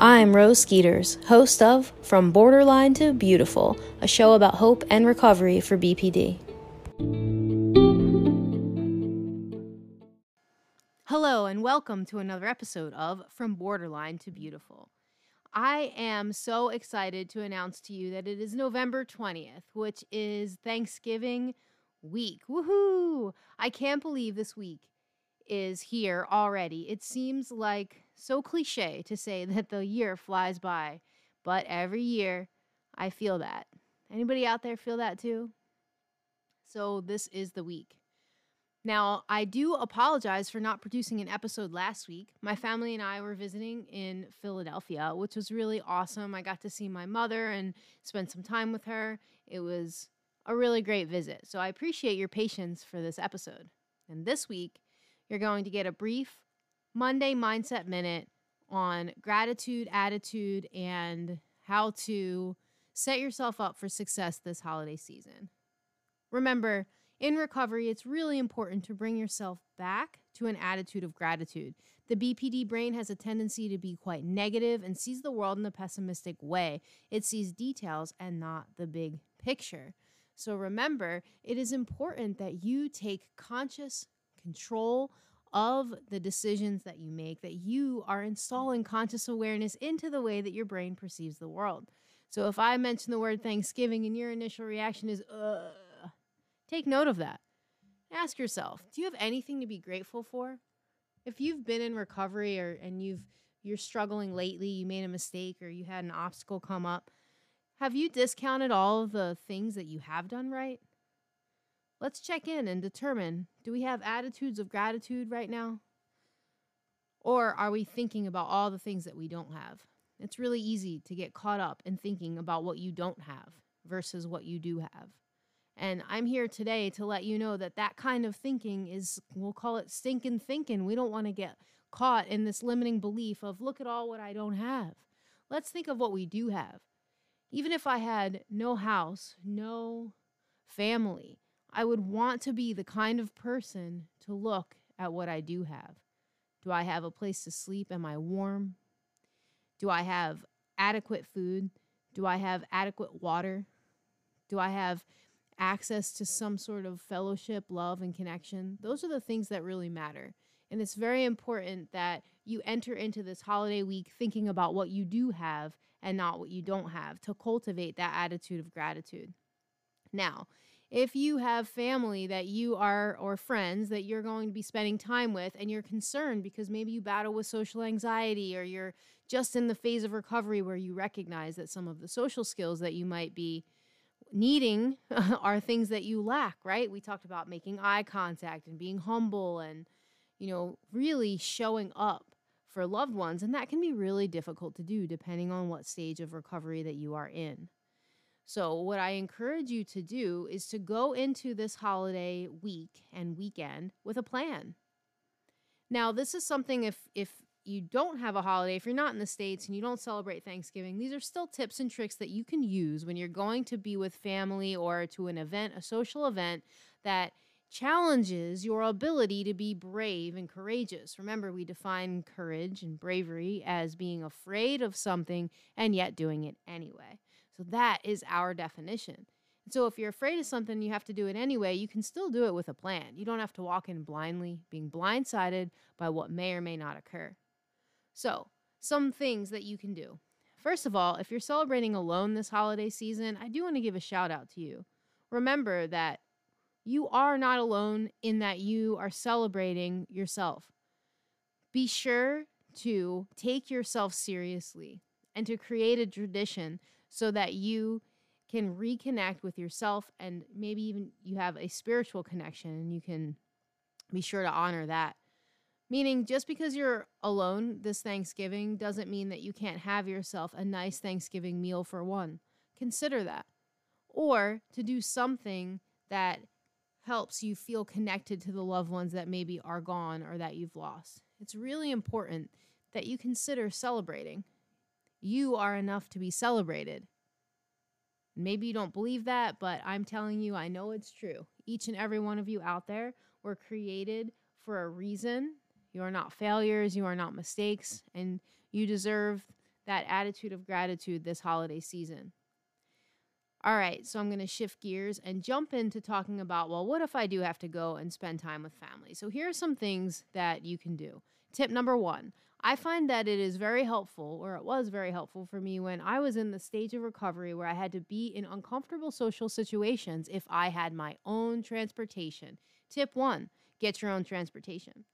I'm Rose Skeeters, host of From Borderline to Beautiful, a show about hope and recovery for BPD. Hello, and welcome to another episode of From Borderline to Beautiful. I am so excited to announce to you that it is November 20th, which is Thanksgiving week. Woohoo! I can't believe this week is here already. It seems like so cliche to say that the year flies by, but every year I feel that. Anybody out there feel that too? So this is the week. Now, I do apologize for not producing an episode last week. My family and I were visiting in Philadelphia, which was really awesome. I got to see my mother and spend some time with her. It was a really great visit. So I appreciate your patience for this episode. And this week, you're going to get a brief Monday Mindset Minute on gratitude, attitude, and how to set yourself up for success this holiday season. Remember, in recovery, it's really important to bring yourself back to an attitude of gratitude. The BPD brain has a tendency to be quite negative and sees the world in a pessimistic way. It sees details and not the big picture. So remember, it is important that you take conscious control of the decisions that you make, that you are installing conscious awareness into the way that your brain perceives the world. So if I mention the word Thanksgiving and your initial reaction is, ugh, take note of that. Ask yourself, do you have anything to be grateful for? If you've been in recovery or and you've you're struggling lately, you made a mistake or you had an obstacle come up, have you discounted all of the things that you have done right? Let's check in and determine do we have attitudes of gratitude right now? Or are we thinking about all the things that we don't have? It's really easy to get caught up in thinking about what you don't have versus what you do have. And I'm here today to let you know that that kind of thinking is, we'll call it stinking thinking. We don't want to get caught in this limiting belief of, look at all what I don't have. Let's think of what we do have. Even if I had no house, no family, I would want to be the kind of person to look at what I do have. Do I have a place to sleep? Am I warm? Do I have adequate food? Do I have adequate water? Do I have access to some sort of fellowship, love, and connection? Those are the things that really matter. And it's very important that you enter into this holiday week thinking about what you do have and not what you don't have to cultivate that attitude of gratitude. Now, if you have family that you are or friends that you're going to be spending time with and you're concerned because maybe you battle with social anxiety or you're just in the phase of recovery where you recognize that some of the social skills that you might be needing are things that you lack, right? We talked about making eye contact and being humble and you know, really showing up for loved ones and that can be really difficult to do depending on what stage of recovery that you are in. So, what I encourage you to do is to go into this holiday week and weekend with a plan. Now, this is something if if you don't have a holiday, if you're not in the States and you don't celebrate Thanksgiving, these are still tips and tricks that you can use when you're going to be with family or to an event, a social event that challenges your ability to be brave and courageous. Remember, we define courage and bravery as being afraid of something and yet doing it anyway. So that is our definition. So if you're afraid of something, you have to do it anyway. You can still do it with a plan. You don't have to walk in blindly, being blindsided by what may or may not occur. So, some things that you can do. First of all, if you're celebrating alone this holiday season, I do want to give a shout out to you. Remember that you are not alone in that you are celebrating yourself. Be sure to take yourself seriously and to create a tradition so that you can reconnect with yourself and maybe even you have a spiritual connection and you can be sure to honor that. Meaning, just because you're alone this Thanksgiving doesn't mean that you can't have yourself a nice Thanksgiving meal for one. Consider that. Or to do something that helps you feel connected to the loved ones that maybe are gone or that you've lost. It's really important that you consider celebrating you are enough to be celebrated. Maybe you don't believe that, but I'm telling you, I know it's true. Each and every one of you out there were created for a reason. You are not failures, you are not mistakes, and you deserve that attitude of gratitude this holiday season. All right, so I'm going to shift gears and jump into talking about well, what if I do have to go and spend time with family? So here are some things that you can do. Tip number one I find that it is very helpful, or it was very helpful for me when I was in the stage of recovery where I had to be in uncomfortable social situations if I had my own transportation. Tip one get your own transportation.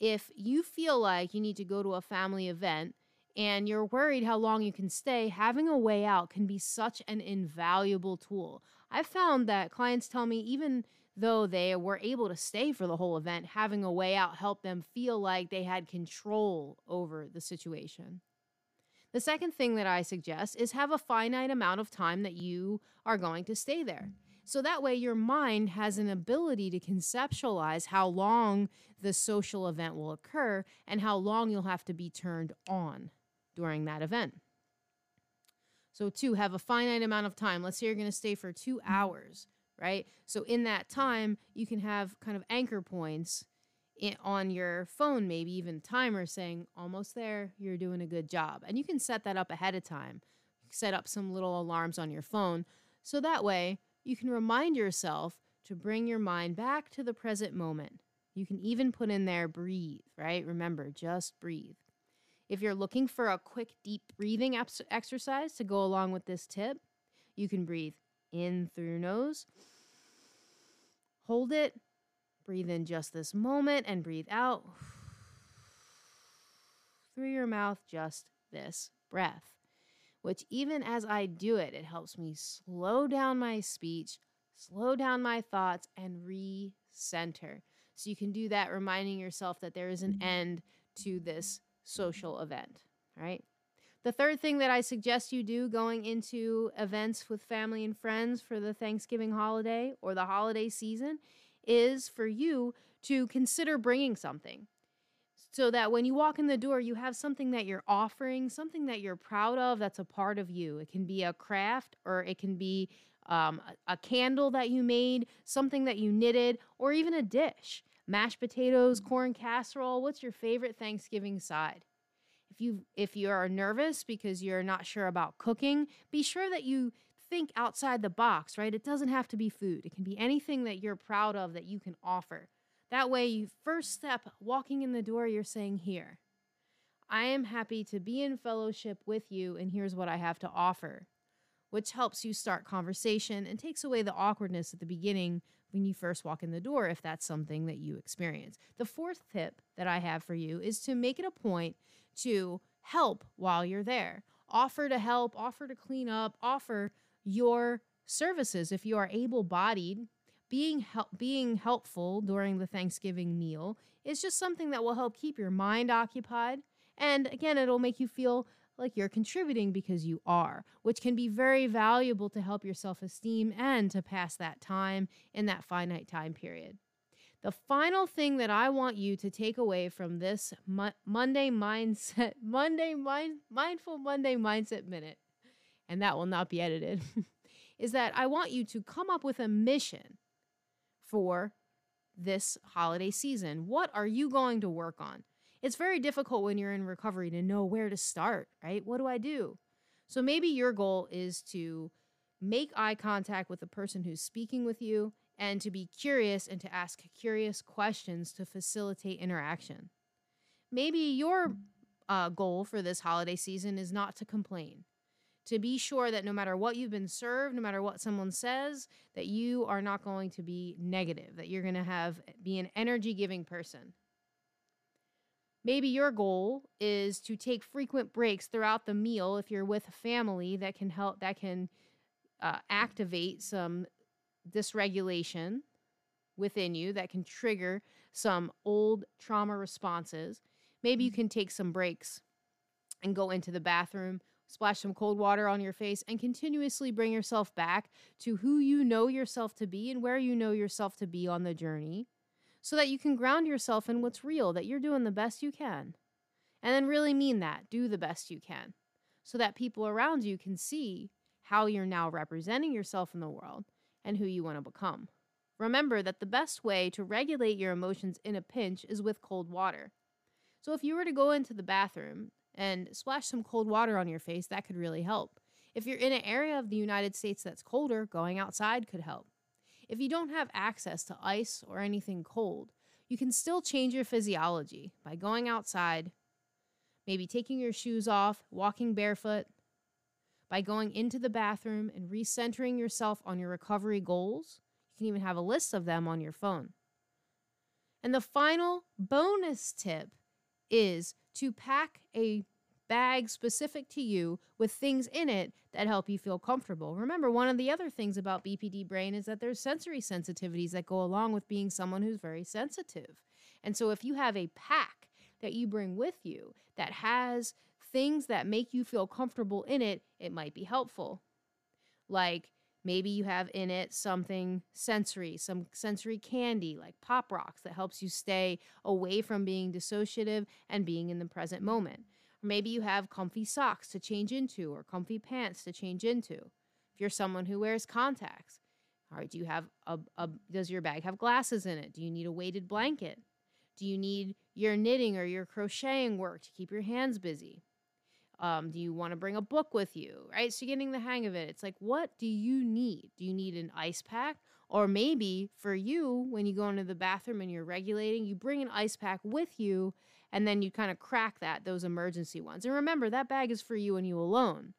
If you feel like you need to go to a family event, and you're worried how long you can stay, having a way out can be such an invaluable tool. I've found that clients tell me, even though they were able to stay for the whole event, having a way out helped them feel like they had control over the situation. The second thing that I suggest is have a finite amount of time that you are going to stay there. So that way, your mind has an ability to conceptualize how long the social event will occur and how long you'll have to be turned on during that event. So, two, have a finite amount of time. Let's say you're going to stay for two hours, right? So, in that time, you can have kind of anchor points on your phone, maybe even timer saying, almost there, you're doing a good job. And you can set that up ahead of time. Set up some little alarms on your phone. So that way, you can remind yourself to bring your mind back to the present moment. You can even put in there breathe, right? Remember, just breathe. If you're looking for a quick, deep breathing exercise to go along with this tip, you can breathe in through your nose, hold it, breathe in just this moment, and breathe out through your mouth, just this breath. Which, even as I do it, it helps me slow down my speech, slow down my thoughts, and recenter. So you can do that, reminding yourself that there is an mm-hmm. end to this social event, right? The third thing that I suggest you do going into events with family and friends for the Thanksgiving holiday or the holiday season is for you to consider bringing something so that when you walk in the door, you have something that you're offering, something that you're proud of that's a part of you. It can be a craft or it can be um, a, a candle that you made, something that you knitted, or even a dish mashed potatoes, mm. corn casserole. What's your favorite Thanksgiving side? If you if you are nervous because you're not sure about cooking, be sure that you think outside the box, right? It doesn't have to be food. It can be anything that you're proud of that you can offer. That way, you first step walking in the door, you're saying, Here, I am happy to be in fellowship with you, and here's what I have to offer, which helps you start conversation and takes away the awkwardness at the beginning when you first walk in the door if that's something that you experience. The fourth tip that I have for you is to make it a point to help while you're there. Offer to help, offer to clean up, offer your services if you are able bodied. Being, help, being helpful during the Thanksgiving meal is just something that will help keep your mind occupied. And again, it'll make you feel like you're contributing because you are, which can be very valuable to help your self esteem and to pass that time in that finite time period. The final thing that I want you to take away from this Mo- Monday mindset, Monday mind, mindful Monday mindset minute, and that will not be edited, is that I want you to come up with a mission for this holiday season. What are you going to work on? It's very difficult when you're in recovery to know where to start, right? What do I do? So maybe your goal is to make eye contact with the person who's speaking with you and to be curious and to ask curious questions to facilitate interaction. Maybe your uh, goal for this holiday season is not to complain. To be sure that no matter what you've been served, no matter what someone says, that you are not going to be negative, that you're going to have be an energy giving person. Maybe your goal is to take frequent breaks throughout the meal if you're with a family that can help, that can uh, activate some dysregulation within you, that can trigger some old trauma responses. Maybe you can take some breaks and go into the bathroom, splash some cold water on your face, and continuously bring yourself back to who you know yourself to be and where you know yourself to be on the journey so that you can ground yourself in what's real, that you're doing the best you can. And then really mean that. Do the best you can so that people around you can see how you're now representing yourself in the world and who you want to become. Remember that the best way to regulate your emotions in a pinch is with cold water. So if you were to go into the bathroom and splash some cold water on your face. That could really help. If you're in an area of the United States that's colder, going outside could help. If you don't have access to ice or anything cold, you can still change your physiology by going outside, maybe taking your shoes off, walking barefoot, by going into the bathroom and recentering yourself on your recovery goals. You can even have a list of them on your phone. And the final bonus tip is to pack a bag specific to you with things in it that help you feel comfortable. Remember, one of the other things about BPD brain is that there's sensory sensitivities that go along with being someone who's very sensitive. And so if you have a pack that you bring with you that has things that make you feel comfortable in it, it might be helpful. Like maybe you have in it something sensory, some sensory candy like pop rocks that helps you stay away from being dissociative and being in the present moment. Maybe you have comfy socks to change into or comfy pants to change into. If you're someone who wears contacts, all right, do you have a, a does your bag have glasses in it? Do you need a weighted blanket? Do you need your knitting or your crocheting work to keep your hands busy? Um, do you want to bring a book with you? Right? So getting the hang of it. It's like, what do you need? Do you need an ice pack? Or maybe for you, when you go into the bathroom and you're regulating, you bring an ice pack with you and then you kind of crack that, those emergency ones. And remember, that bag is for you and you alone.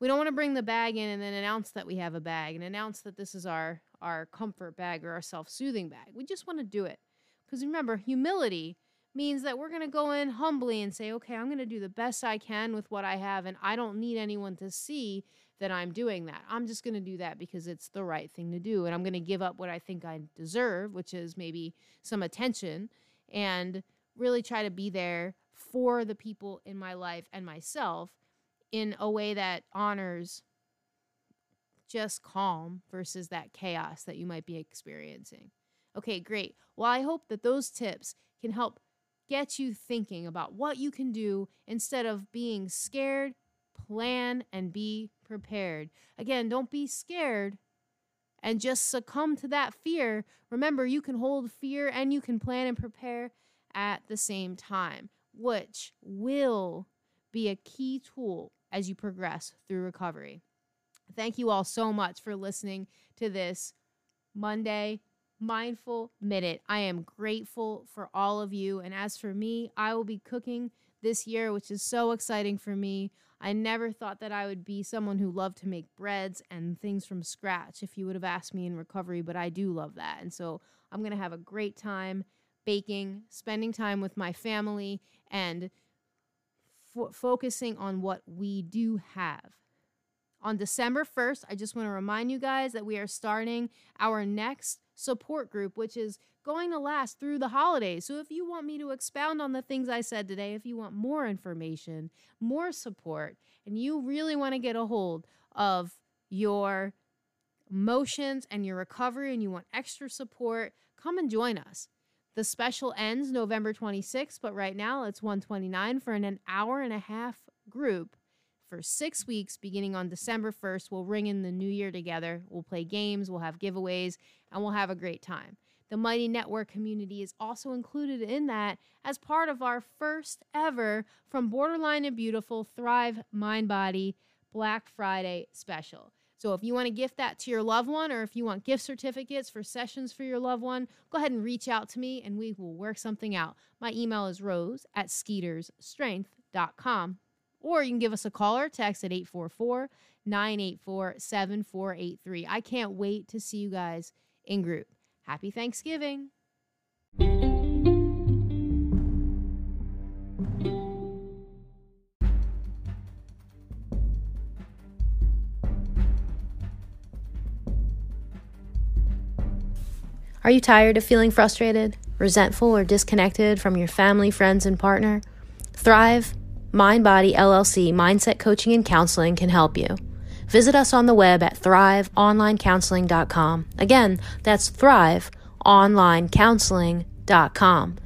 We don't want to bring the bag in and then announce that we have a bag and announce that this is our, our comfort bag or our self soothing bag. We just want to do it. Because remember, humility means that we're going to go in humbly and say, okay, I'm going to do the best I can with what I have, and I don't need anyone to see that I'm doing that. I'm just going to do that because it's the right thing to do. And I'm going to give up what I think I deserve, which is maybe some attention, and really try to be there for the people in my life and myself in a way that honors just calm versus that chaos that you might be experiencing. Okay, great. Well, I hope that those tips can help get you thinking about what you can do instead of being scared. Plan and be prepared. Again, don't be scared and just succumb to that fear. Remember, you can hold fear and you can plan and prepare at the same time, which will be a key tool as you progress through recovery. Thank you all so much for listening to this Monday mindful minute. I am grateful for all of you. And as for me, I will be cooking this year, which is so exciting for me. I never thought that I would be someone who loved to make breads and things from scratch if you would have asked me in recovery, but I do love that. And so I'm going to have a great time baking, spending time with my family, and f- focusing on what we do have. On December 1st, I just want to remind you guys that we are starting our next support group, which is going to last through the holidays. So if you want me to expound on the things I said today, if you want more information, more support, and you really want to get a hold of your emotions and your recovery and you want extra support, come and join us. The special ends November 26th, but right now it's 129 for an, an hour and a half group for six weeks beginning on December 1st. We'll ring in the new year together. We'll play games, we'll have giveaways, and we'll have a great time. The Mighty Network community is also included in that as part of our first ever From Borderline and Beautiful Thrive Mind Body Black Friday special. So if you want to gift that to your loved one or if you want gift certificates for sessions for your loved one, go ahead and reach out to me and we will work something out. My email is rose at skeetersstrength.com. Or you can give us a call or text at 844 984 7483. I can't wait to see you guys in group. Happy Thanksgiving. Are you tired of feeling frustrated, resentful, or disconnected from your family, friends, and partner? Thrive Mind Body LLC Mindset Coaching and Counseling can help you. Visit us on the web at thriveonlinecounseling.com. Again, that's thriveonlinecounseling.com.